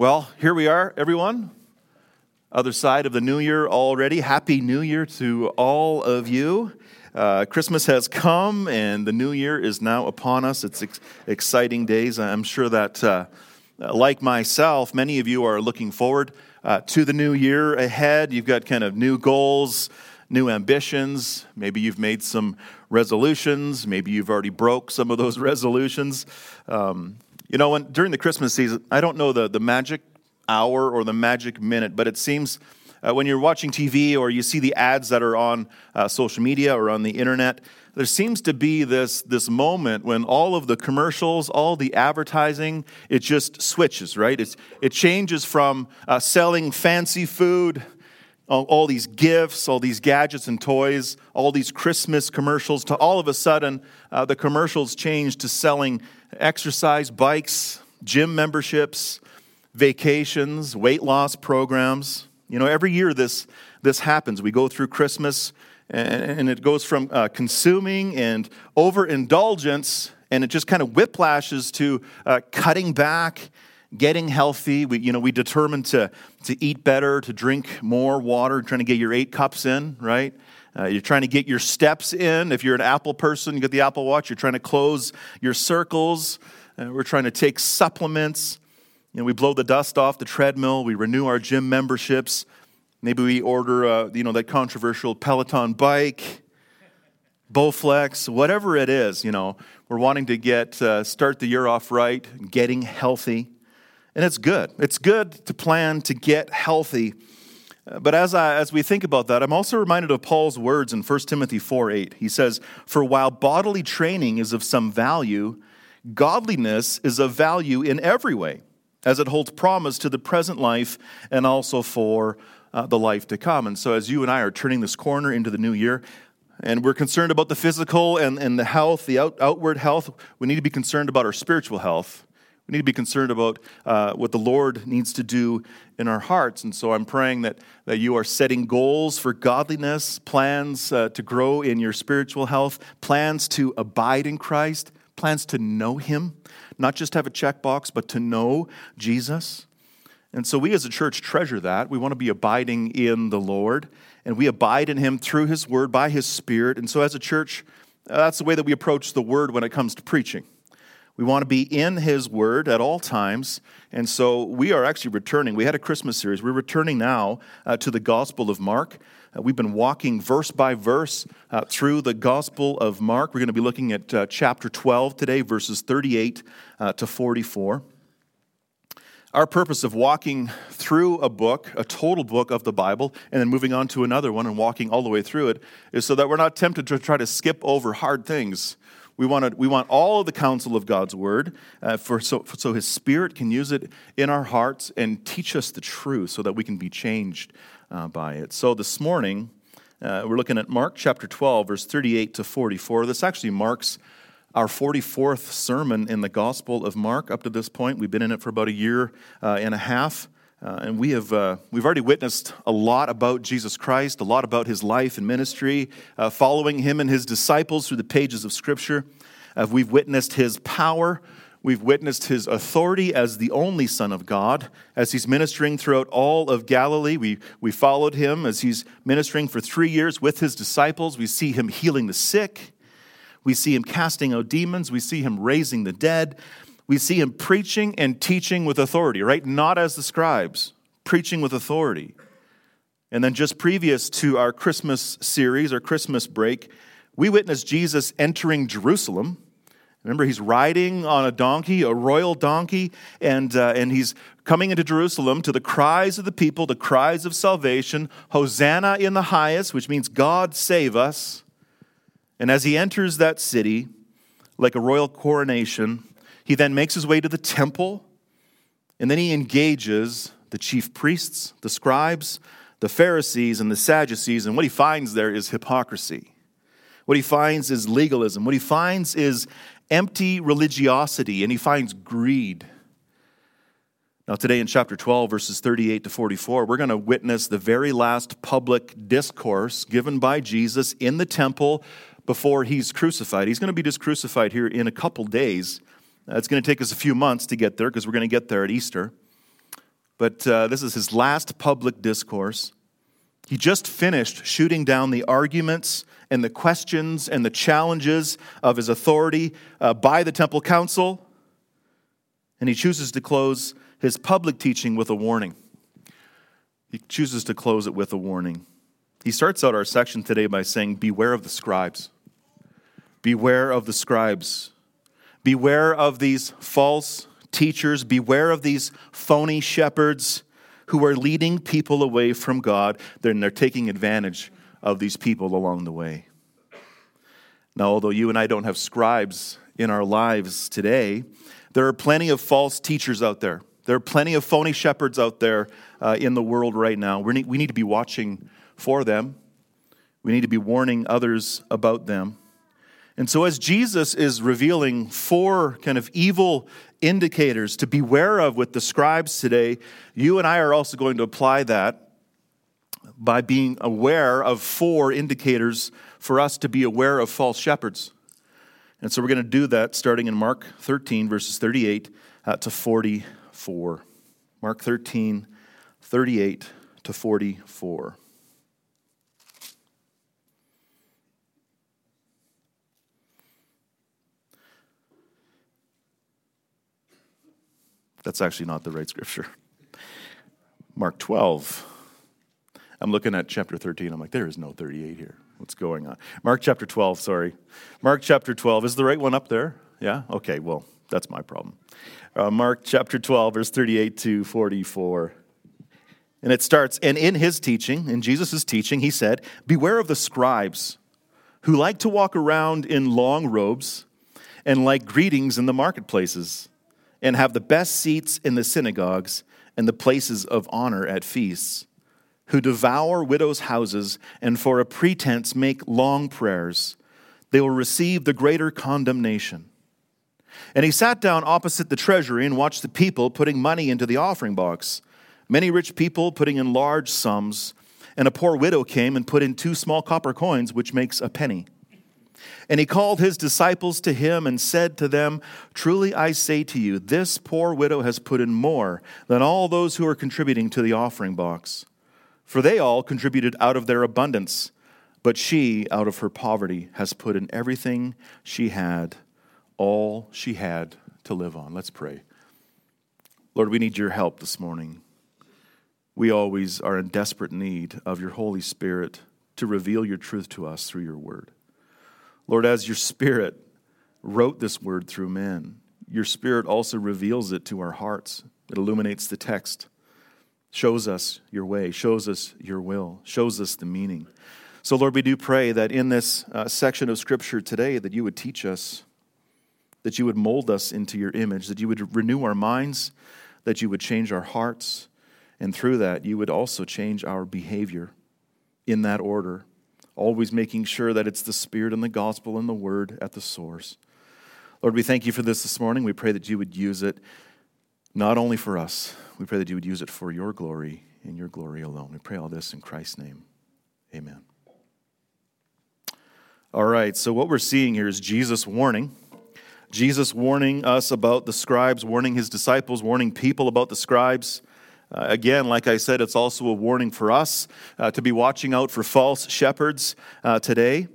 Well, here we are, everyone. Other side of the new year already. Happy New Year to all of you. Uh, Christmas has come and the new year is now upon us. It's ex- exciting days. I'm sure that, uh, like myself, many of you are looking forward uh, to the new year ahead. You've got kind of new goals, new ambitions. Maybe you've made some resolutions. Maybe you've already broke some of those resolutions. Um, you know, when, during the Christmas season, I don't know the, the magic hour or the magic minute, but it seems uh, when you're watching TV or you see the ads that are on uh, social media or on the internet, there seems to be this, this moment when all of the commercials, all the advertising, it just switches, right? It's, it changes from uh, selling fancy food, all, all these gifts, all these gadgets and toys, all these Christmas commercials, to all of a sudden uh, the commercials change to selling exercise bikes, gym memberships, vacations, weight loss programs. You know, every year this, this happens. We go through Christmas and, it goes from uh, consuming and overindulgence, and it just kind of whiplashes to uh, cutting back, getting healthy. We, you know, we determine to, to eat better, to drink more water, trying to get your eight cups in, right? Uh, you're trying to get your steps in. If you're an Apple person, you get the Apple Watch. You're trying to close your circles. Uh, we're trying to take supplements. You know, we blow the dust off the treadmill. We renew our gym memberships. Maybe we order, uh, you know, that controversial Peloton bike, Bowflex, whatever it is. You know, we're wanting to get uh, start the year off right, getting healthy, and it's good. It's good to plan to get healthy but as, I, as we think about that, I'm also reminded of Paul's words in 1 Timothy 4 8. He says, For while bodily training is of some value, godliness is of value in every way, as it holds promise to the present life and also for uh, the life to come. And so, as you and I are turning this corner into the new year, and we're concerned about the physical and, and the health, the out, outward health, we need to be concerned about our spiritual health. We need to be concerned about uh, what the Lord needs to do in our hearts. And so I'm praying that, that you are setting goals for godliness, plans uh, to grow in your spiritual health, plans to abide in Christ, plans to know Him, not just have a checkbox, but to know Jesus. And so we as a church treasure that. We want to be abiding in the Lord, and we abide in Him through His Word, by His Spirit. And so as a church, that's the way that we approach the Word when it comes to preaching. We want to be in His Word at all times. And so we are actually returning. We had a Christmas series. We're returning now uh, to the Gospel of Mark. Uh, we've been walking verse by verse uh, through the Gospel of Mark. We're going to be looking at uh, chapter 12 today, verses 38 uh, to 44. Our purpose of walking through a book, a total book of the Bible, and then moving on to another one and walking all the way through it, is so that we're not tempted to try to skip over hard things we want, to, we want all of the counsel of God's word uh, for, so, so his spirit can use it in our hearts and teach us the truth so that we can be changed uh, by it. So this morning, uh, we're looking at Mark chapter 12, verse 38 to 44. This actually marks our 44th sermon in the Gospel of Mark up to this point. We've been in it for about a year uh, and a half. Uh, and we have uh, we've already witnessed a lot about Jesus Christ, a lot about his life and ministry, uh, following him and his disciples through the pages of Scripture. Uh, we've witnessed his power. We've witnessed his authority as the only Son of God, as he's ministering throughout all of Galilee. We, we followed him as he's ministering for three years with his disciples. We see him healing the sick. We see him casting out demons. We see him raising the dead we see him preaching and teaching with authority, right? Not as the scribes, preaching with authority. And then just previous to our Christmas series, or Christmas break, we witnessed Jesus entering Jerusalem. Remember, he's riding on a donkey, a royal donkey, and, uh, and he's coming into Jerusalem to the cries of the people, the cries of salvation Hosanna in the highest, which means God save us. And as he enters that city, like a royal coronation, he then makes his way to the temple, and then he engages the chief priests, the scribes, the Pharisees, and the Sadducees. And what he finds there is hypocrisy. What he finds is legalism. What he finds is empty religiosity, and he finds greed. Now, today in chapter 12, verses 38 to 44, we're going to witness the very last public discourse given by Jesus in the temple before he's crucified. He's going to be just crucified here in a couple days. Uh, it's going to take us a few months to get there because we're going to get there at Easter. but uh, this is his last public discourse. He just finished shooting down the arguments and the questions and the challenges of his authority uh, by the temple council. And he chooses to close his public teaching with a warning. He chooses to close it with a warning. He starts out our section today by saying, Beware of the scribes. Beware of the scribes. Beware of these false teachers. Beware of these phony shepherds who are leading people away from God. They're taking advantage of these people along the way. Now, although you and I don't have scribes in our lives today, there are plenty of false teachers out there. There are plenty of phony shepherds out there uh, in the world right now. We need, we need to be watching for them. We need to be warning others about them. And so, as Jesus is revealing four kind of evil indicators to beware of with the scribes today, you and I are also going to apply that by being aware of four indicators for us to be aware of false shepherds. And so, we're going to do that starting in Mark 13, verses 38 uh, to 44. Mark 13, 38 to 44. That's actually not the right scripture. Mark 12. I'm looking at chapter 13. I'm like, there is no 38 here. What's going on? Mark chapter 12, sorry. Mark chapter 12. Is the right one up there? Yeah? Okay, well, that's my problem. Uh, Mark chapter 12, verse 38 to 44. And it starts, and in his teaching, in Jesus' teaching, he said, Beware of the scribes who like to walk around in long robes and like greetings in the marketplaces and have the best seats in the synagogues and the places of honor at feasts, who devour widows' houses and for a pretense make long prayers, they will receive the greater condemnation. And he sat down opposite the treasury and watched the people putting money into the offering box. Many rich people putting in large sums, and a poor widow came and put in two small copper coins, which makes a penny. And he called his disciples to him and said to them, Truly I say to you, this poor widow has put in more than all those who are contributing to the offering box. For they all contributed out of their abundance, but she, out of her poverty, has put in everything she had, all she had to live on. Let's pray. Lord, we need your help this morning. We always are in desperate need of your Holy Spirit to reveal your truth to us through your word. Lord, as your Spirit wrote this word through men, your Spirit also reveals it to our hearts. It illuminates the text, shows us your way, shows us your will, shows us the meaning. So, Lord, we do pray that in this uh, section of Scripture today, that you would teach us, that you would mold us into your image, that you would renew our minds, that you would change our hearts, and through that, you would also change our behavior in that order always making sure that it's the Spirit and the gospel and the word at the source. Lord, we thank you for this this morning. We pray that you would use it not only for us, we pray that you would use it for your glory and your glory alone. We pray all this in Christ's name. Amen. All right, so what we're seeing here is Jesus warning. Jesus warning us about the scribes, warning his disciples, warning people about the scribes. Uh, again, like I said, it's also a warning for us uh, to be watching out for false shepherds uh, today.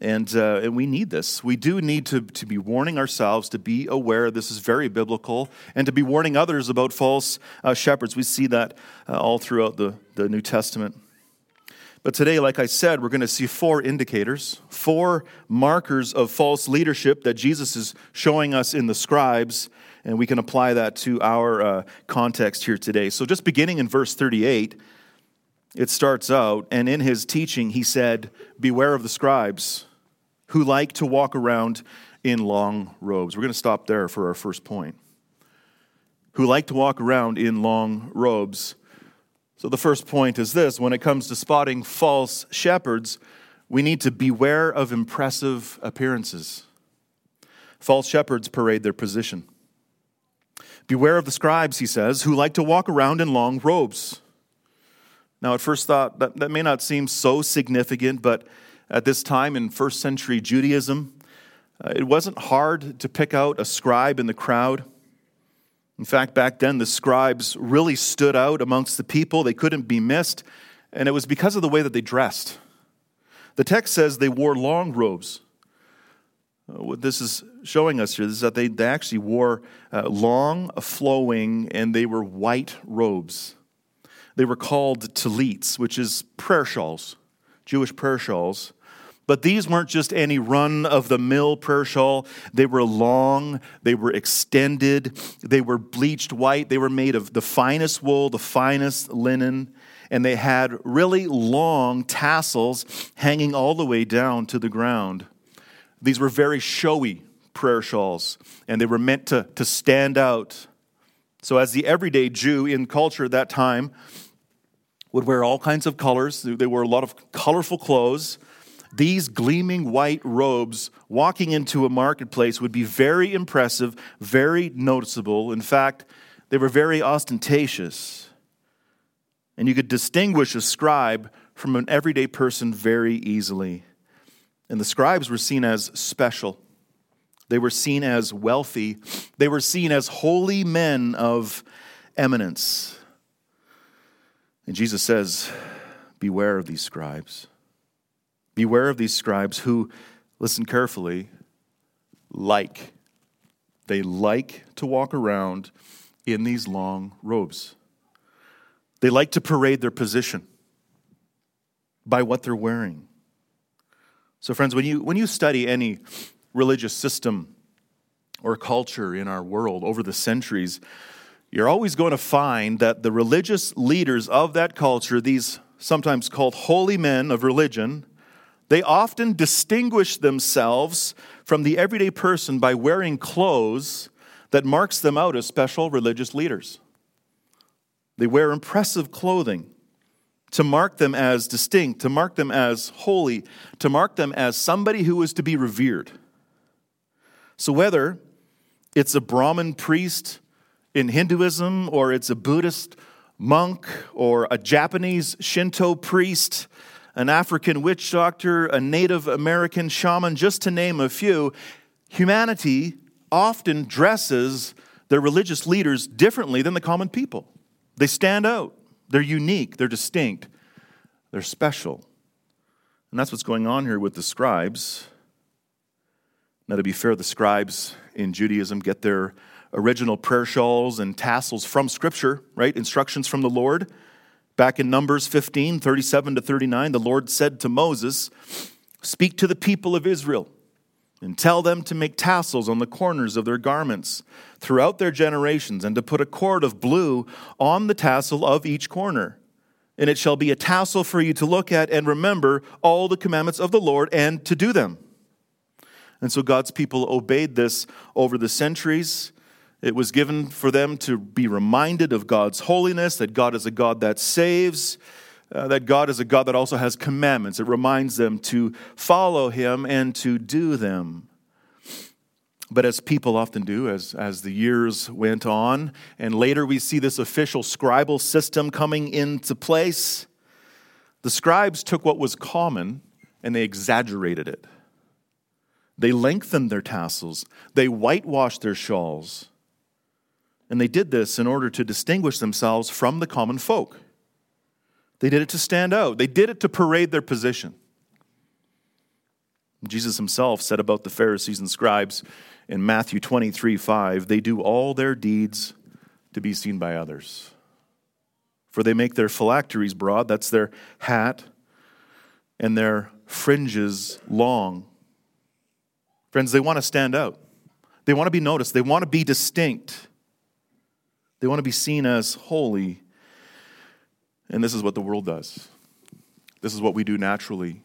And, uh, and we need this. We do need to, to be warning ourselves, to be aware this is very biblical, and to be warning others about false uh, shepherds. We see that uh, all throughout the, the New Testament. But today, like I said, we're going to see four indicators, four markers of false leadership that Jesus is showing us in the scribes and we can apply that to our uh, context here today. So, just beginning in verse 38, it starts out, and in his teaching, he said, Beware of the scribes who like to walk around in long robes. We're going to stop there for our first point. Who like to walk around in long robes. So, the first point is this when it comes to spotting false shepherds, we need to beware of impressive appearances. False shepherds parade their position. Beware of the scribes, he says, who like to walk around in long robes. Now, at first thought, that, that may not seem so significant, but at this time in first century Judaism, uh, it wasn't hard to pick out a scribe in the crowd. In fact, back then, the scribes really stood out amongst the people. They couldn't be missed, and it was because of the way that they dressed. The text says they wore long robes. Uh, this is showing us here is that they, they actually wore uh, long, flowing, and they were white robes. They were called tallits, which is prayer shawls, Jewish prayer shawls. But these weren't just any run of the mill prayer shawl. They were long, they were extended, they were bleached white, they were made of the finest wool, the finest linen, and they had really long tassels hanging all the way down to the ground. These were very showy prayer shawls, and they were meant to, to stand out. So, as the everyday Jew in culture at that time would wear all kinds of colors, they wore a lot of colorful clothes these gleaming white robes walking into a marketplace would be very impressive, very noticeable. In fact, they were very ostentatious. And you could distinguish a scribe from an everyday person very easily. And the scribes were seen as special. They were seen as wealthy. They were seen as holy men of eminence. And Jesus says, Beware of these scribes. Beware of these scribes who, listen carefully, like. They like to walk around in these long robes. They like to parade their position by what they're wearing. So, friends, when you, when you study any religious system or culture in our world over the centuries, you're always going to find that the religious leaders of that culture, these sometimes called holy men of religion, they often distinguish themselves from the everyday person by wearing clothes that marks them out as special religious leaders. They wear impressive clothing to mark them as distinct, to mark them as holy, to mark them as somebody who is to be revered. So, whether it's a Brahmin priest in Hinduism, or it's a Buddhist monk, or a Japanese Shinto priest, an African witch doctor, a Native American shaman, just to name a few, humanity often dresses their religious leaders differently than the common people. They stand out, they're unique, they're distinct, they're special. And that's what's going on here with the scribes. Now, to be fair, the scribes in Judaism get their original prayer shawls and tassels from Scripture, right? Instructions from the Lord. Back in Numbers 15, 37 to 39, the Lord said to Moses, Speak to the people of Israel and tell them to make tassels on the corners of their garments throughout their generations, and to put a cord of blue on the tassel of each corner. And it shall be a tassel for you to look at and remember all the commandments of the Lord and to do them. And so God's people obeyed this over the centuries. It was given for them to be reminded of God's holiness, that God is a God that saves, uh, that God is a God that also has commandments. It reminds them to follow Him and to do them. But as people often do, as, as the years went on, and later we see this official scribal system coming into place, the scribes took what was common and they exaggerated it. They lengthened their tassels, they whitewashed their shawls. And they did this in order to distinguish themselves from the common folk. They did it to stand out, they did it to parade their position. Jesus himself said about the Pharisees and scribes in Matthew 23 5, they do all their deeds to be seen by others. For they make their phylacteries broad, that's their hat, and their fringes long. Friends, they want to stand out. They want to be noticed. They want to be distinct. They want to be seen as holy. And this is what the world does. This is what we do naturally,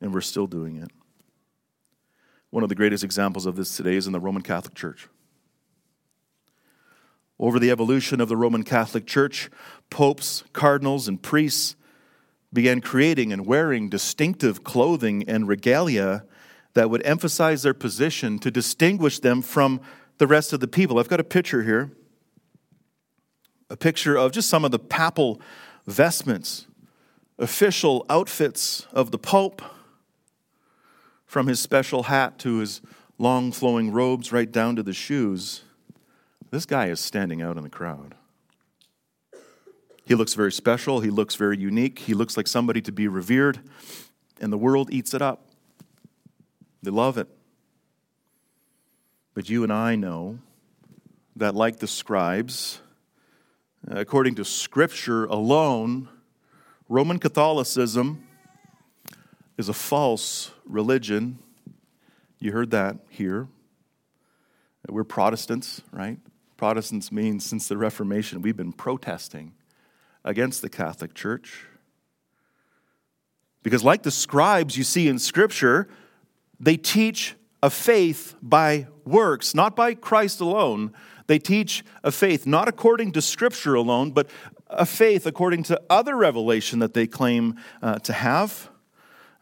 and we're still doing it. One of the greatest examples of this today is in the Roman Catholic Church. Over the evolution of the Roman Catholic Church, popes, cardinals, and priests began creating and wearing distinctive clothing and regalia that would emphasize their position to distinguish them from the rest of the people. I've got a picture here a picture of just some of the papal vestments, official outfits of the Pope, from his special hat to his long flowing robes right down to the shoes. this guy is standing out in the crowd. He looks very special. He looks very unique. He looks like somebody to be revered, and the world eats it up. They love it. But you and I know that, like the scribes, uh, according to Scripture alone, Roman Catholicism is a false religion. You heard that here. Uh, we're Protestants, right? Protestants means since the Reformation, we've been protesting against the Catholic Church. Because, like the scribes you see in Scripture, they teach a faith by works, not by Christ alone. They teach a faith not according to Scripture alone, but a faith according to other revelation that they claim uh, to have.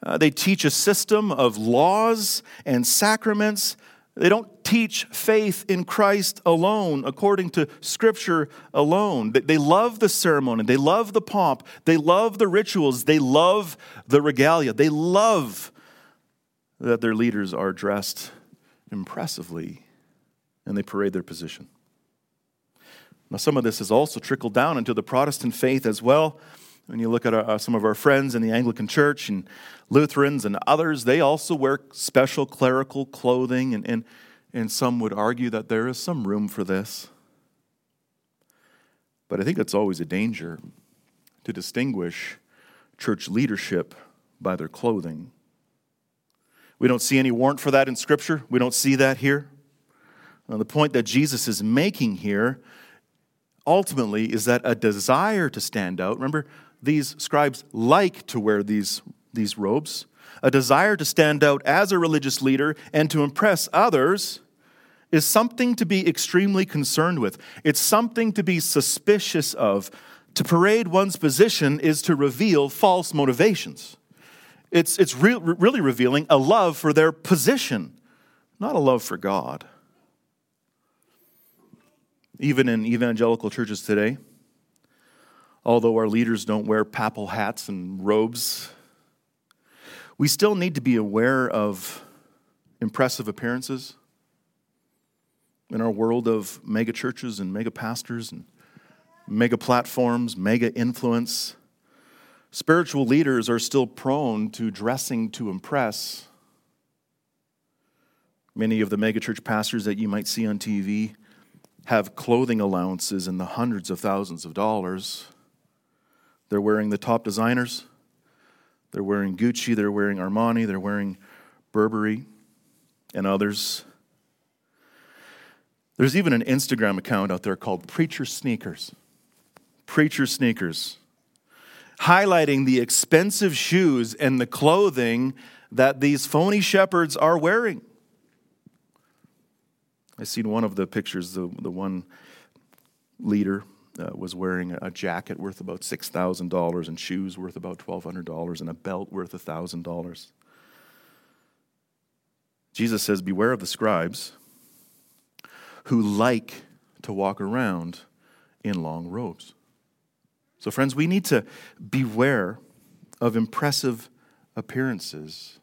Uh, they teach a system of laws and sacraments they don't teach faith in Christ alone, according to Scripture alone. They love the ceremony, they love the pomp, they love the rituals, they love the regalia, they love that their leaders are dressed impressively and they parade their position. Now, some of this has also trickled down into the Protestant faith as well. When you look at our, uh, some of our friends in the Anglican Church and Lutherans and others, they also wear special clerical clothing, and, and, and some would argue that there is some room for this. But I think it's always a danger to distinguish church leadership by their clothing. We don't see any warrant for that in Scripture. We don't see that here. The point that Jesus is making here ultimately is that a desire to stand out, remember, these scribes like to wear these, these robes, a desire to stand out as a religious leader and to impress others is something to be extremely concerned with. It's something to be suspicious of. To parade one's position is to reveal false motivations. It's, it's re- really revealing a love for their position, not a love for God. Even in evangelical churches today, although our leaders don't wear papal hats and robes, we still need to be aware of impressive appearances in our world of mega churches and mega pastors and mega platforms, mega influence. Spiritual leaders are still prone to dressing to impress. Many of the megachurch pastors that you might see on TV have clothing allowances in the hundreds of thousands of dollars. They're wearing the top designers. They're wearing Gucci, they're wearing Armani, they're wearing Burberry and others. There's even an Instagram account out there called Preacher Sneakers. Preacher Sneakers. Highlighting the expensive shoes and the clothing that these phony shepherds are wearing. I seen one of the pictures, the, the one leader uh, was wearing a jacket worth about $6,000 and shoes worth about $1,200 and a belt worth $1,000. Jesus says, Beware of the scribes who like to walk around in long robes. So, friends, we need to beware of impressive appearances.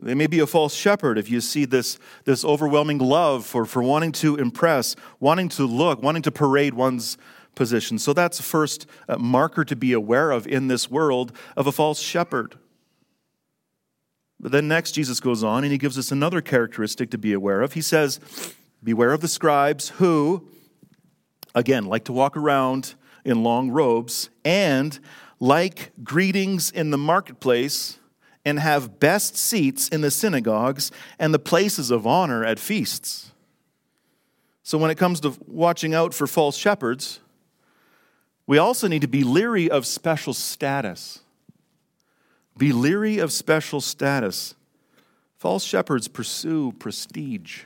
They may be a false shepherd if you see this, this overwhelming love for, for wanting to impress, wanting to look, wanting to parade one's position. So that's the first uh, marker to be aware of in this world of a false shepherd. But then next, Jesus goes on and he gives us another characteristic to be aware of. He says, Beware of the scribes who, again, like to walk around in long robes and like greetings in the marketplace and have best seats in the synagogues and the places of honor at feasts. So, when it comes to watching out for false shepherds, we also need to be leery of special status. Be leery of special status. False shepherds pursue prestige.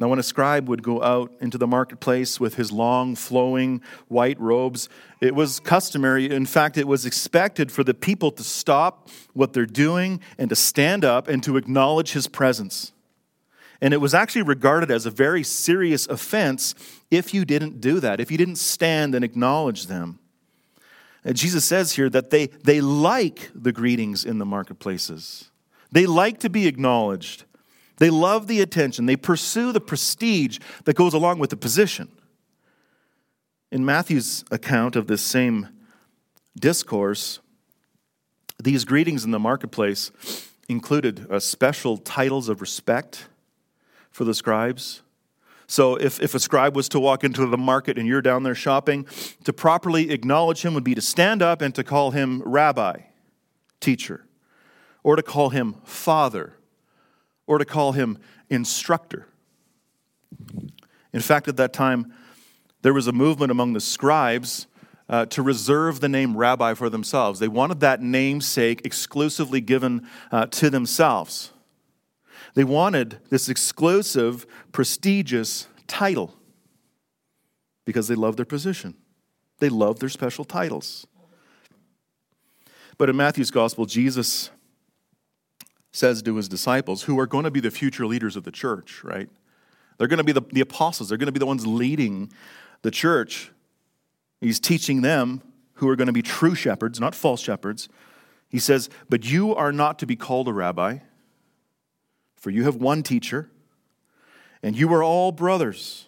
Now, when a scribe would go out into the marketplace with his long, flowing white robes, it was customary, in fact, it was expected for the people to stop what they're doing and to stand up and to acknowledge his presence. And it was actually regarded as a very serious offense if you didn't do that, if you didn't stand and acknowledge them. And Jesus says here that they, they like the greetings in the marketplaces, they like to be acknowledged. They love the attention, they pursue the prestige that goes along with the position. In Matthew's account of this same discourse, these greetings in the marketplace included uh, special titles of respect for the scribes. So, if, if a scribe was to walk into the market and you're down there shopping, to properly acknowledge him would be to stand up and to call him rabbi, teacher, or to call him father, or to call him instructor. In fact, at that time, there was a movement among the scribes uh, to reserve the name rabbi for themselves. They wanted that namesake exclusively given uh, to themselves. They wanted this exclusive, prestigious title because they loved their position. They loved their special titles. But in Matthew's gospel, Jesus says to his disciples, who are going to be the future leaders of the church, right? They're going to be the, the apostles, they're going to be the ones leading the church. He's teaching them who are going to be true shepherds, not false shepherds. He says, But you are not to be called a rabbi, for you have one teacher, and you are all brothers.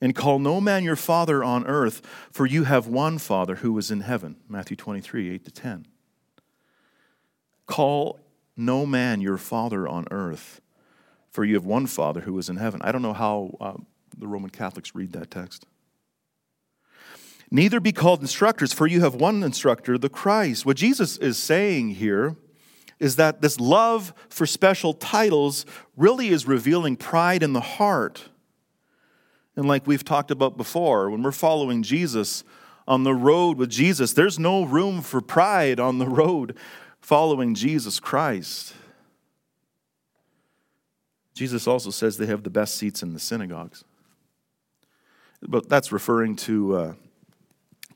And call no man your father on earth, for you have one Father who is in heaven. Matthew 23, 8 to 10. Call no man your father on earth, for you have one Father who is in heaven. I don't know how uh, the Roman Catholics read that text. Neither be called instructors, for you have one instructor, the Christ. What Jesus is saying here is that this love for special titles really is revealing pride in the heart. And like we've talked about before, when we're following Jesus on the road with Jesus, there's no room for pride on the road following Jesus Christ. Jesus also says they have the best seats in the synagogues. But that's referring to uh,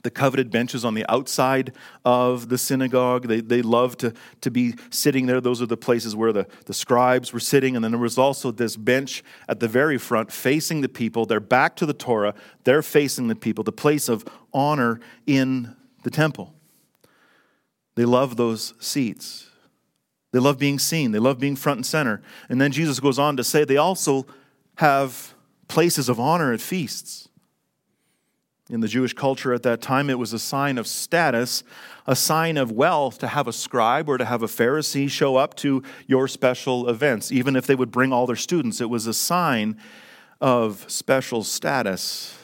the coveted benches on the outside of the synagogue. They, they loved to, to be sitting there. Those are the places where the, the scribes were sitting. And then there was also this bench at the very front facing the people. They're back to the Torah, they're facing the people, the place of honor in the temple. They love those seats. They love being seen. They love being front and center. And then Jesus goes on to say they also have places of honor at feasts. In the Jewish culture at that time, it was a sign of status, a sign of wealth to have a scribe or to have a Pharisee show up to your special events. Even if they would bring all their students, it was a sign of special status.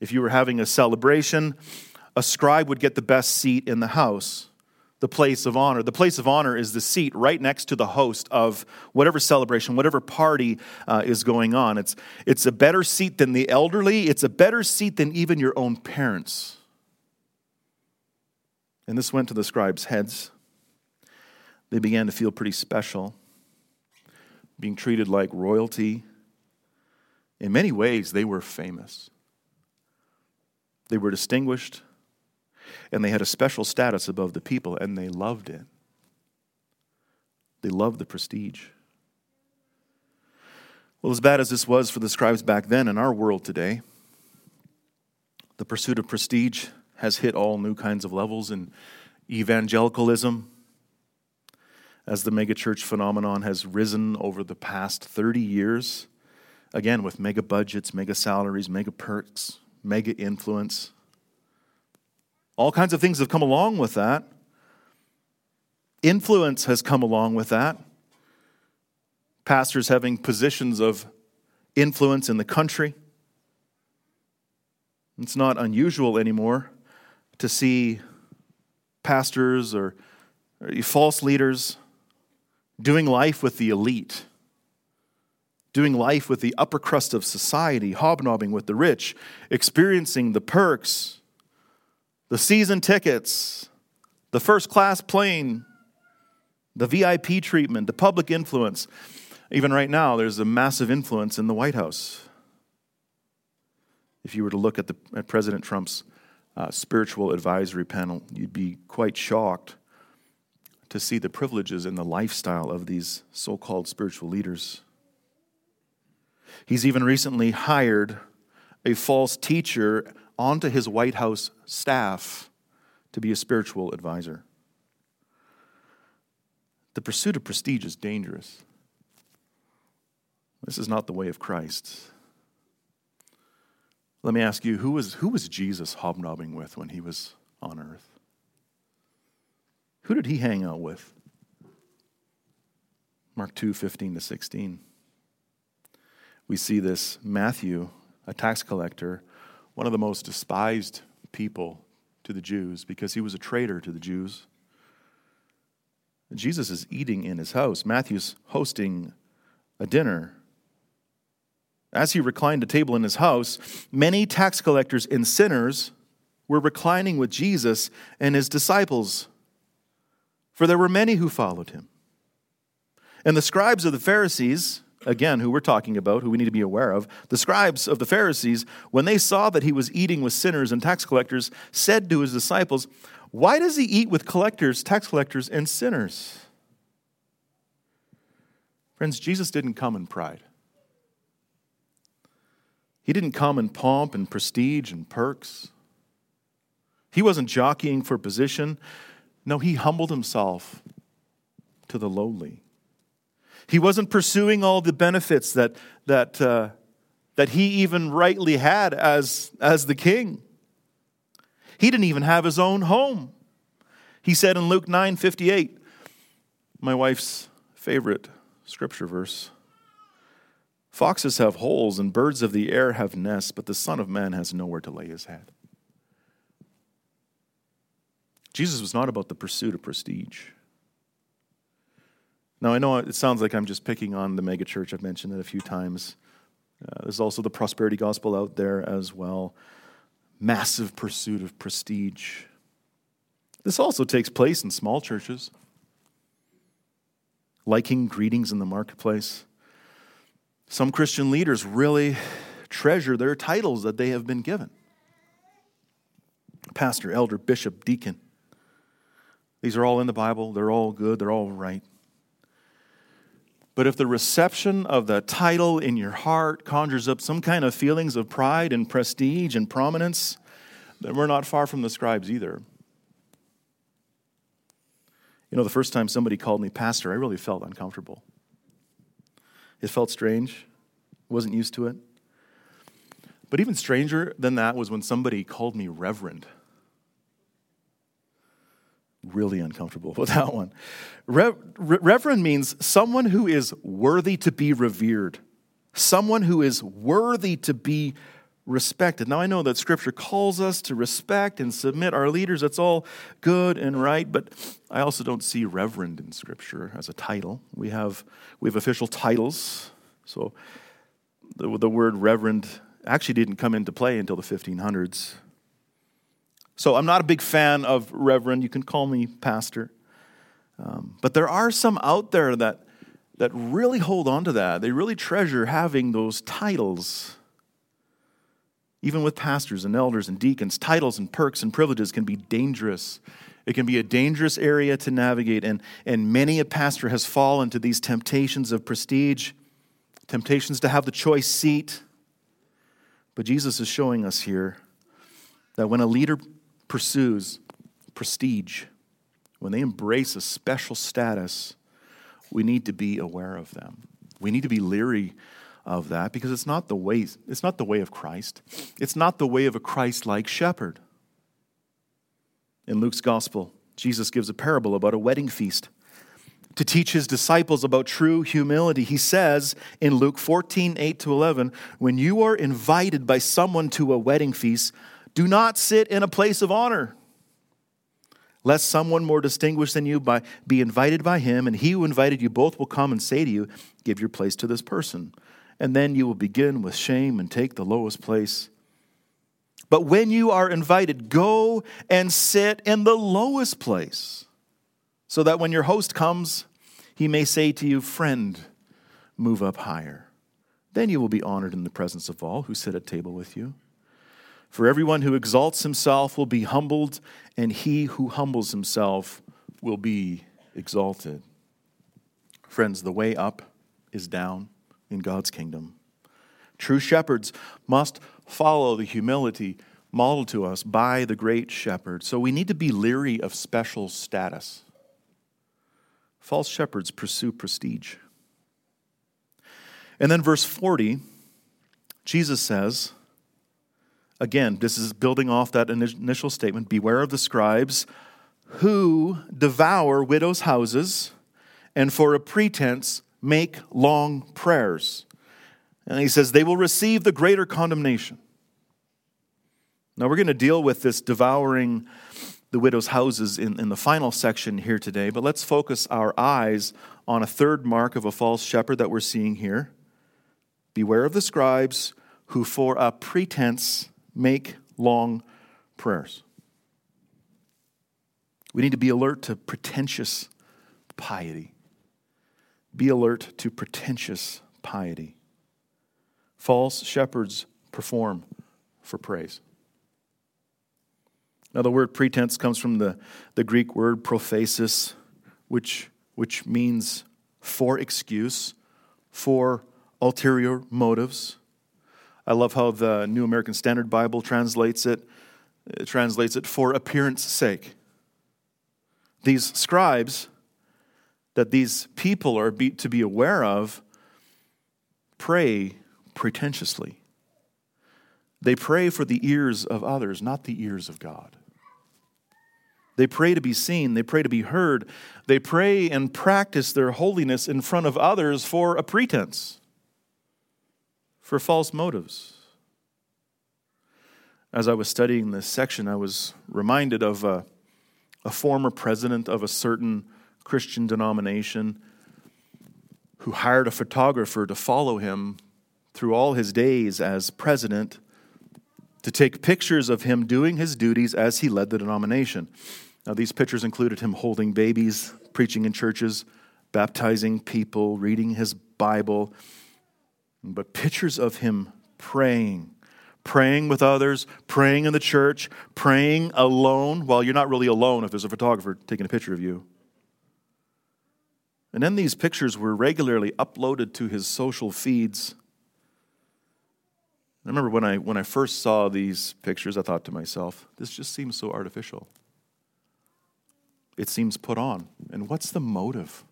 If you were having a celebration, a scribe would get the best seat in the house the place of honor. The place of honor is the seat right next to the host of whatever celebration, whatever party uh, is going on. It's, it's a better seat than the elderly, it's a better seat than even your own parents. And this went to the scribes' heads. They began to feel pretty special, being treated like royalty. In many ways, they were famous. They were distinguished and they had a special status above the people, and they loved it. They loved the prestige. Well, as bad as this was for the scribes back then in our world today, the pursuit of prestige has hit all new kinds of levels in evangelicalism as the megachurch phenomenon has risen over the past 30 years, again with mega budgets, mega salaries, mega perks, mega influence. All kinds of things have come along with that. Influence has come along with that. Pastors having positions of influence in the country. It's not unusual anymore to see pastors or, false leaders doing life with the elite, doing life with the upper crust of society, hobnobbing with the rich, experiencing the perks the season tickets, the first class plane, the VIP treatment, the public influence. Even right now, there's a massive influence in the White House. If you were to look at, the, at President Trump's uh, spiritual advisory panel, you'd be quite shocked to see the privileges and the lifestyle of these so called spiritual leaders. He's even recently hired a false teacher onto his White House staff to be a spiritual advisor. The pursuit of prestige is dangerous. This is not the way of Christ. Let me ask you who was, who was Jesus hobnobbing with when he was on earth? Who did he hang out with? Mark 2 15 to 16. We see this Matthew, a tax collector, one of the most despised people to the Jews because he was a traitor to the Jews. Jesus is eating in his house. Matthew's hosting a dinner. As he reclined at table in his house, many tax collectors and sinners were reclining with Jesus and his disciples, for there were many who followed him. And the scribes of the Pharisees, again, who we're talking about, who we need to be aware of, the scribes of the Pharisees, when they saw that he was eating with sinners and tax collectors, said to his disciples, Why does he eat with collectors, tax collectors, and sinners? Friends, Jesus didn't come in pride. He didn't come in pomp and prestige and perks. He wasn't jockeying for position. No, he humbled himself to the lowly. He wasn't pursuing all the benefits that, that, uh, that he even rightly had as, as the king. He didn't even have his own home. He said in Luke 9 58, my wife's favorite scripture verse Foxes have holes and birds of the air have nests, but the Son of Man has nowhere to lay his head. Jesus was not about the pursuit of prestige. Now, I know it sounds like I'm just picking on the megachurch. I've mentioned it a few times. Uh, there's also the prosperity gospel out there as well. Massive pursuit of prestige. This also takes place in small churches. Liking greetings in the marketplace. Some Christian leaders really treasure their titles that they have been given pastor, elder, bishop, deacon. These are all in the Bible. They're all good. They're all right. But if the reception of the title in your heart conjures up some kind of feelings of pride and prestige and prominence, then we're not far from the scribes either. You know, the first time somebody called me pastor, I really felt uncomfortable. It felt strange. Wasn't used to it. But even stranger than that was when somebody called me reverend really uncomfortable with that one. Re- reverend means someone who is worthy to be revered, someone who is worthy to be respected. Now, I know that Scripture calls us to respect and submit our leaders. That's all good and right, but I also don't see reverend in Scripture as a title. We have, we have official titles. So the, the word reverend actually didn't come into play until the 1500s. So I'm not a big fan of reverend. You can call me pastor. Um, but there are some out there that, that really hold on to that. They really treasure having those titles. Even with pastors and elders and deacons, titles and perks and privileges can be dangerous. It can be a dangerous area to navigate, and, and many a pastor has fallen to these temptations of prestige, temptations to have the choice seat. But Jesus is showing us here that when a leader pursues prestige, when they embrace a special status, we need to be aware of them. We need to be leery of that because it's not the way, it's not the way of Christ. It's not the way of a Christ-like shepherd. In Luke's gospel, Jesus gives a parable about a wedding feast to teach his disciples about true humility. He says in Luke 14, 8 to 11, when you are invited by someone to a wedding feast, do not sit in a place of honor, lest someone more distinguished than you by, be invited by him, and he who invited you both will come and say to you, Give your place to this person. And then you will begin with shame and take the lowest place. But when you are invited, go and sit in the lowest place, so that when your host comes, he may say to you, Friend, move up higher. Then you will be honored in the presence of all who sit at table with you. For everyone who exalts himself will be humbled, and he who humbles himself will be exalted. Friends, the way up is down in God's kingdom. True shepherds must follow the humility modeled to us by the great shepherd. So we need to be leery of special status. False shepherds pursue prestige. And then, verse 40, Jesus says, again, this is building off that initial statement Beware of the scribes who devour widows' houses and for a pretense make long prayers. And he says, They will receive the greater condemnation. Now, we're going to deal with this devouring the widow's houses in, in the final section here today, but let's focus our eyes on a third mark of a false shepherd that we're seeing here. Beware of the scribes who, for a pretense, make long prayers. We need to be alert to pretentious piety. Be alert to pretentious piety. False shepherds perform for praise. Now, the word pretense comes from the, the Greek word prophasis, which, which means for excuse, for ulterior motives. I love how the New American Standard Bible translates it. It translates it for appearance sake. These scribes that these people are be, to be aware of pray pretentiously. They pray for the ears of others, not the ears of God. They pray to be seen, they pray to be heard, they pray and practice their holiness in front of others for a pretense, for false motives. As I was studying this section, I was reminded of a, a former president of a certain Christian denomination who hired a photographer to follow him through all his days as president to take pictures of him doing his duties as he led the denomination. Now, these pictures included him holding babies, preaching in churches, baptizing people, reading his Bible, but pictures of him praying, praying with others, praying in the church, praying alone. Well, you're not really alone if there's a photographer taking a picture of you. And then these pictures were regularly uploaded to his social feeds. I remember when I, when I first saw these pictures, I thought to myself, this just seems so artificial it seems put on. And what's the motive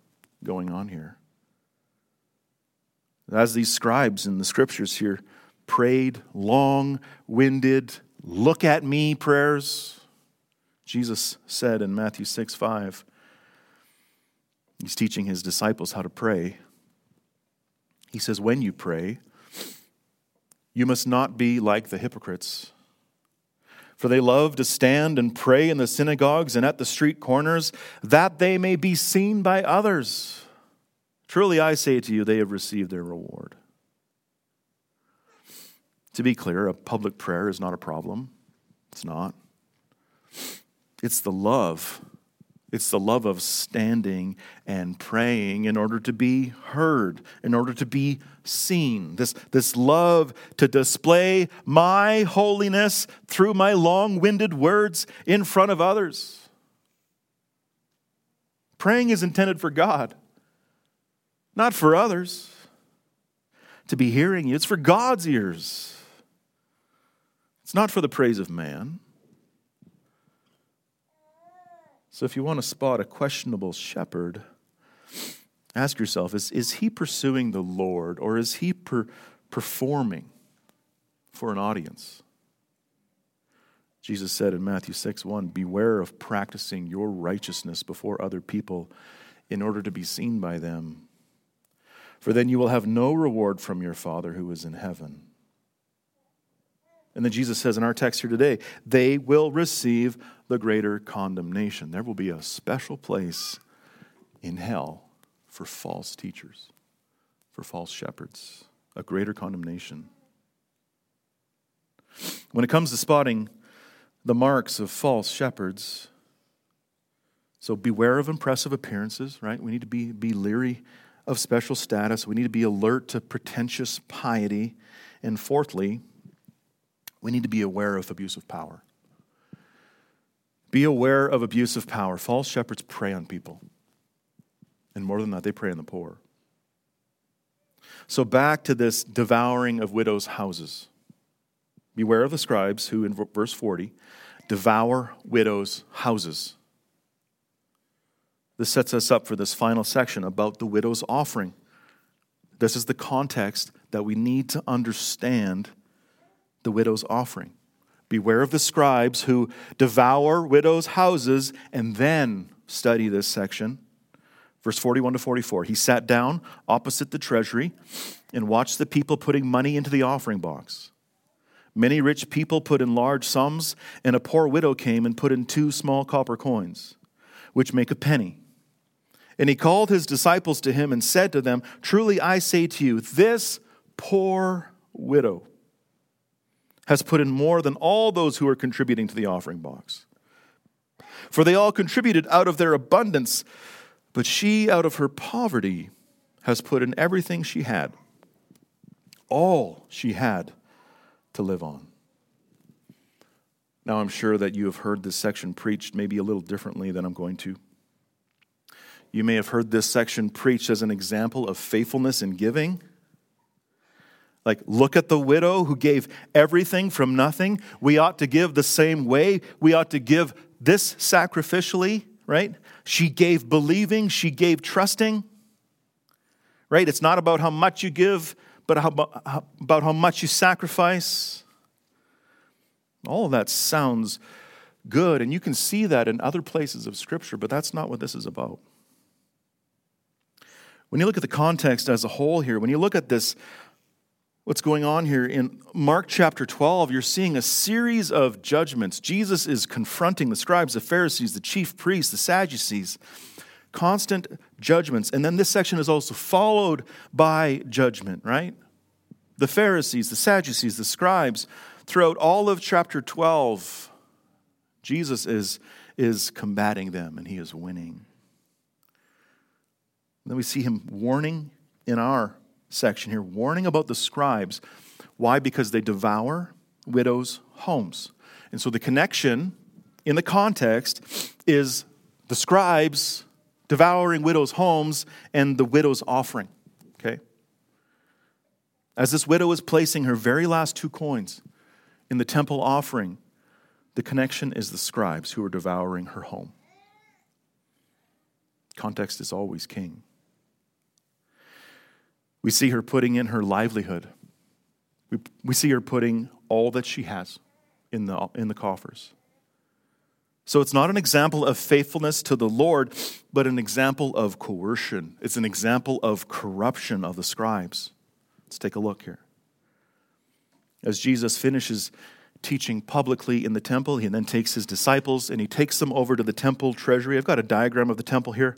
going on here? As these scribes in the scriptures here prayed long winded, look at me prayers, Jesus said in Matthew 6 5, he's teaching his disciples how to pray. He says, When you pray, you must not be like the hypocrites for they love to stand and pray in the synagogues and at the street corners, that they may be seen by others. Truly I say to you, they have received their reward. To be clear, a public prayer is not a problem. It's not. It's the love it's the love of standing and praying in order to be heard, in order to be seen. This, this love to display my holiness through my long winded words in front of others. Praying is intended for God, not for others to be hearing you. It's for God's ears, it's not for the praise of man. So if you want to spot a questionable shepherd, ask yourself is, is he pursuing the Lord or is he per, performing for an audience? Jesus said in Matthew 6 1, Beware of practicing your righteousness before other people in order to be seen by them. For then you will have no reward from your Father who is in heaven. And then Jesus says in our text here today, they will receive the greater condemnation. There will be a special place in hell for false teachers, for false shepherds, a greater condemnation. When it comes to spotting the marks of false shepherds, so beware of impressive appearances, right? We need to be, be leery of special status. We need to be alert to pretentious piety. And fourthly, we need to be aware of abuse of power. Be aware of abuse of power. False shepherds prey on people. And more than that, they prey on the poor. So, back to this devouring of widows' houses. Beware of the scribes who, in verse 40, devour widows' houses. This sets us up for this final section about the widow's offering. This is the context that we need to understand the widow's offering. Beware of the scribes who devour widows' houses and then study this section. Verse 41 to 44. He sat down opposite the treasury and watched the people putting money into the offering box. Many rich people put in large sums, and a poor widow came and put in two small copper coins, which make a penny. And he called his disciples to him and said to them, Truly I say to you, this poor widow has put in more than all those who are contributing to the offering box. For they all contributed out of their abundance, but she, out of her poverty, has put in everything she had, all she had to live on. Now, I'm sure that you have heard this section preached maybe a little differently than I'm going to. You may have heard this section preached as an example of faithfulness in giving. Like, look at the widow who gave everything from nothing. We ought to give the same way. We ought to give this sacrificially, right? She gave believing, she gave trusting, right? It's not about how much you give, but how, about how much you sacrifice. All of that sounds good, and you can see that in other places of Scripture, but that's not what this is about. When you look at the context as a whole here, when you look at this, what's going on here in Mark chapter 12, you're seeing a series of judgments. Jesus is confronting the scribes, the Pharisees, the chief priests, the Sadducees constant judgments. And then this section is also followed by judgment, right? The Pharisees, the Sadducees, the scribes, throughout all of chapter 12, Jesus is, is combating them and he is winning. And then we see him warning in our section here, warning about the scribes. Why? Because they devour widows' homes. And so the connection in the context is the scribes devouring widows' homes and the widow's offering. Okay? As this widow is placing her very last two coins in the temple offering, the connection is the scribes who are devouring her home. Context is always king. We see her putting in her livelihood. We, we see her putting all that she has in the, in the coffers. So it's not an example of faithfulness to the Lord, but an example of coercion. It's an example of corruption of the scribes. Let's take a look here. As Jesus finishes teaching publicly in the temple, he then takes his disciples and he takes them over to the temple treasury. I've got a diagram of the temple here.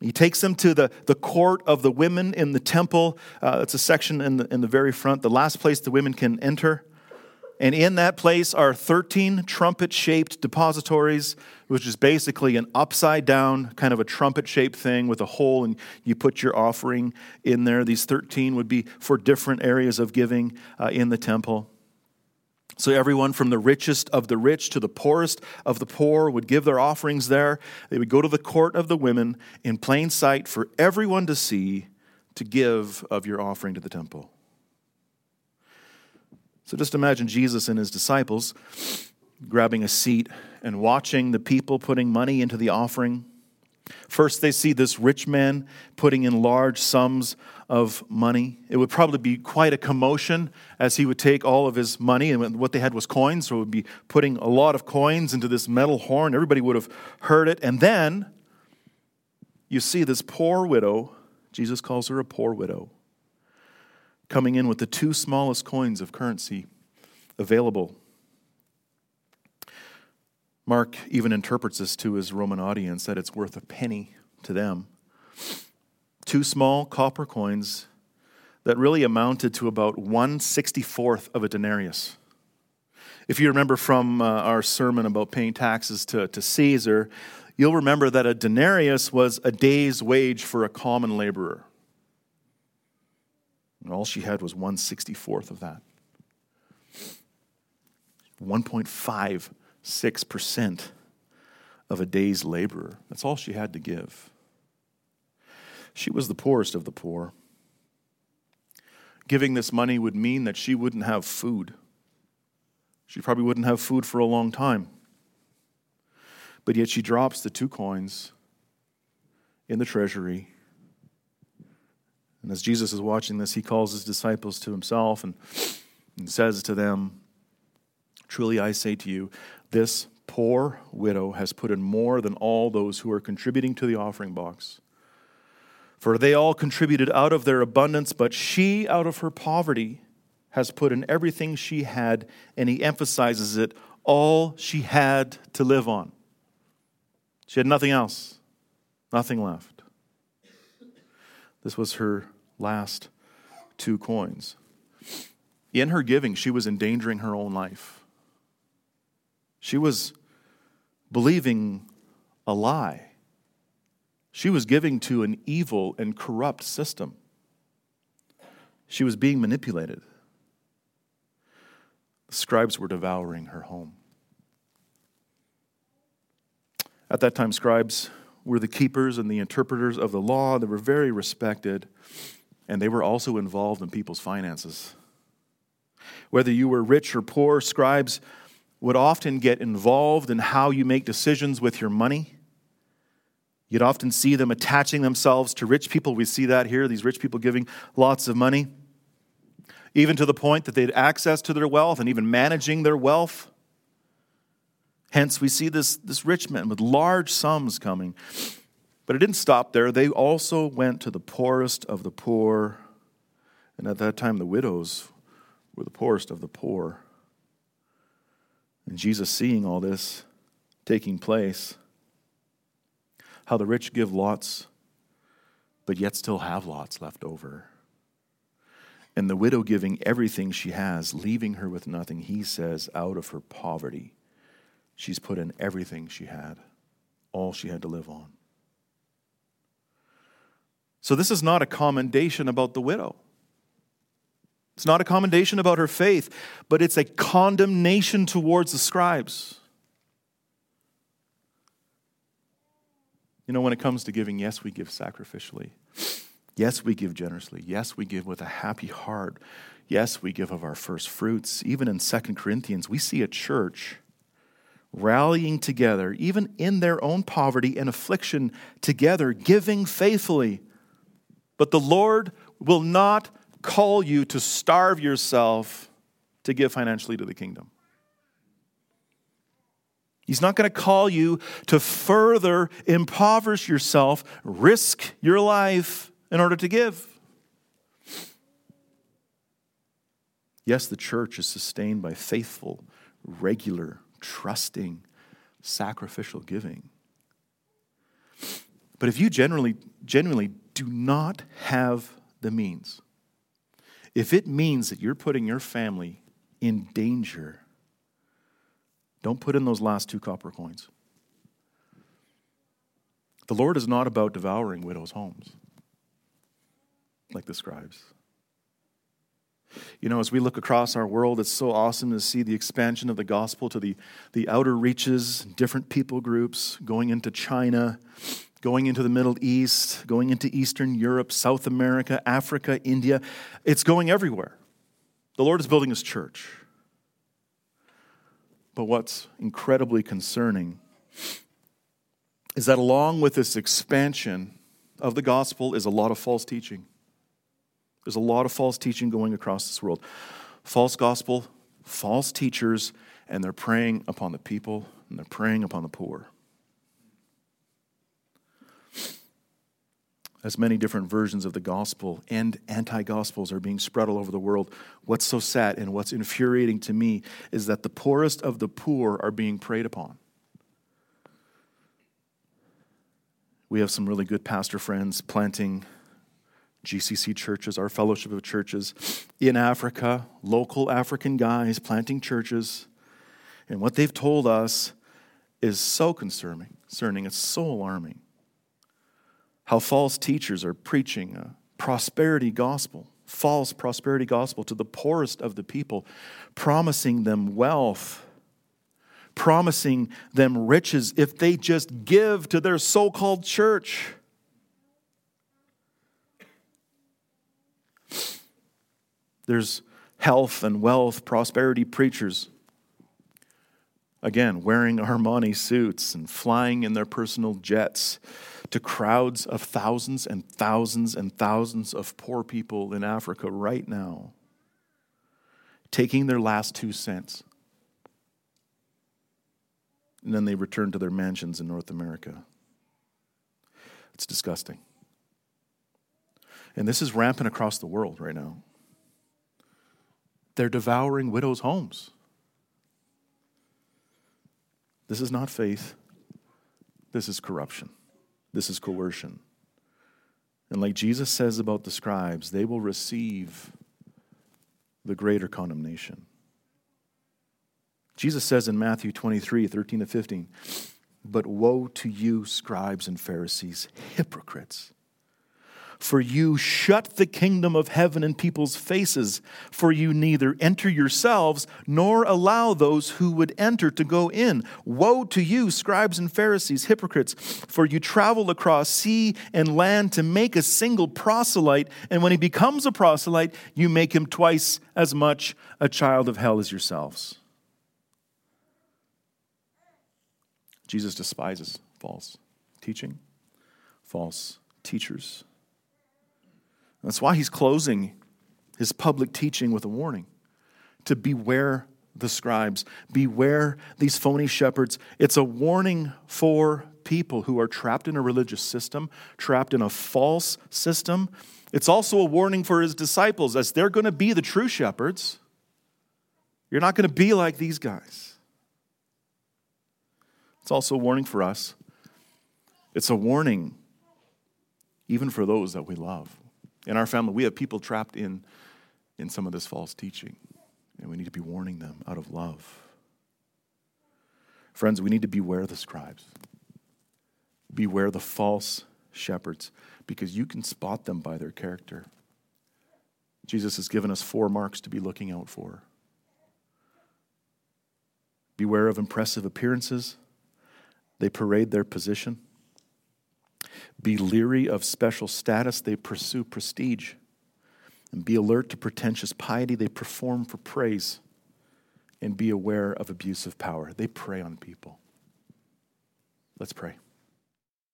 He takes them to the, the court of the women in the temple. Uh, it's a section in the, in the very front, the last place the women can enter. And in that place are 13 trumpet shaped depositories, which is basically an upside down kind of a trumpet shaped thing with a hole, and you put your offering in there. These 13 would be for different areas of giving uh, in the temple. So, everyone from the richest of the rich to the poorest of the poor would give their offerings there. They would go to the court of the women in plain sight for everyone to see to give of your offering to the temple. So just imagine Jesus and his disciples grabbing a seat and watching the people putting money into the offering. First, they see this rich man putting in large sums of money. It would probably be quite a commotion as he would take all of his money, and what they had was coins, so it would be putting a lot of coins into this metal horn. Everybody would have heard it. And then you see this poor widow, Jesus calls her a poor widow, coming in with the two smallest coins of currency available. Mark even interprets this to his Roman audience that it's worth a penny to them. Two small copper coins that really amounted to about 164th of a denarius. If you remember from uh, our sermon about paying taxes to, to Caesar, you'll remember that a denarius was a day's wage for a common laborer. And all she had was 164th of that. 1.56% of a day's labor. That's all she had to give. She was the poorest of the poor. Giving this money would mean that she wouldn't have food. She probably wouldn't have food for a long time. But yet she drops the two coins in the treasury And as Jesus is watching this, he calls his disciples to himself and, and says to them, Truly I say to you, this poor widow has put in more than all those who are contributing to the offering box. For they all contributed out of their abundance, but she, out of her poverty, has put in everything she had, and he emphasizes it all she had to live on. She had nothing else, nothing left. This was her last two coins. In her giving, she was endangering her own life. She was believing a lie. She was giving to an evil and corrupt system. She was being manipulated. The scribes were devouring her home. At that time, scribes were the keepers and the interpreters of the law. They were very respected, and they were also involved in people's finances. Whether you were rich or poor, scribes would often get involved in how you make decisions with your money. You'd often see them attaching themselves to rich people. We see that here, these rich people giving lots of money, even to the point that they had access to their wealth and even managing their wealth. Hence, we see this, this rich man with large sums coming. But it didn't stop there. They also went to the poorest of the poor. And at that time, the widows were the poorest of the poor. And Jesus, seeing all this taking place, how the rich give lots, but yet still have lots left over. And the widow giving everything she has, leaving her with nothing, he says, out of her poverty, she's put in everything she had, all she had to live on. So, this is not a commendation about the widow. It's not a commendation about her faith, but it's a condemnation towards the scribes. You know, when it comes to giving, yes, we give sacrificially. Yes, we give generously. Yes, we give with a happy heart. Yes, we give of our first fruits. Even in Second Corinthians, we see a church rallying together, even in their own poverty and affliction, together, giving faithfully. But the Lord will not call you to starve yourself to give financially to the kingdom. He's not going to call you to further impoverish yourself, risk your life in order to give. Yes, the church is sustained by faithful, regular, trusting, sacrificial giving. But if you generally, genuinely do not have the means, if it means that you're putting your family in danger, don't put in those last two copper coins. The Lord is not about devouring widows' homes like the scribes. You know, as we look across our world, it's so awesome to see the expansion of the gospel to the, the outer reaches, different people groups going into China, going into the Middle East, going into Eastern Europe, South America, Africa, India. It's going everywhere. The Lord is building his church. But what's incredibly concerning is that along with this expansion of the gospel is a lot of false teaching. There's a lot of false teaching going across this world. False gospel, false teachers, and they're preying upon the people and they're preying upon the poor. As many different versions of the gospel and anti gospels are being spread all over the world, what's so sad and what's infuriating to me is that the poorest of the poor are being preyed upon. We have some really good pastor friends planting GCC churches, our fellowship of churches in Africa, local African guys planting churches. And what they've told us is so concerning, concerning. It's so alarming how false teachers are preaching a prosperity gospel, false prosperity gospel to the poorest of the people, promising them wealth, promising them riches if they just give to their so called church. There's health and wealth, prosperity preachers Again, wearing Armani suits and flying in their personal jets to crowds of thousands and thousands and thousands of poor people in Africa right now, taking their last two cents. And then they return to their mansions in North America. It's disgusting. And this is rampant across the world right now. They're devouring widows' homes. This is not faith. This is corruption. This is coercion. And like Jesus says about the scribes, they will receive the greater condemnation. Jesus says in Matthew 23 13 to 15, But woe to you, scribes and Pharisees, hypocrites! For you shut the kingdom of heaven in people's faces, for you neither enter yourselves nor allow those who would enter to go in. Woe to you, scribes and Pharisees, hypocrites, for you travel across sea and land to make a single proselyte, and when he becomes a proselyte, you make him twice as much a child of hell as yourselves. Jesus despises false teaching, false teachers. That's why he's closing his public teaching with a warning to beware the scribes, beware these phony shepherds. It's a warning for people who are trapped in a religious system, trapped in a false system. It's also a warning for his disciples as they're going to be the true shepherds. You're not going to be like these guys. It's also a warning for us. It's a warning even for those that we love. In our family, we have people trapped in, in some of this false teaching, and we need to be warning them out of love. Friends, we need to beware the scribes, beware the false shepherds, because you can spot them by their character. Jesus has given us four marks to be looking out for. Beware of impressive appearances, they parade their position be leery of special status, they pursue prestige. And be alert to pretentious piety, they perform for praise. And be aware of abuse of power, they prey on people. Let's pray.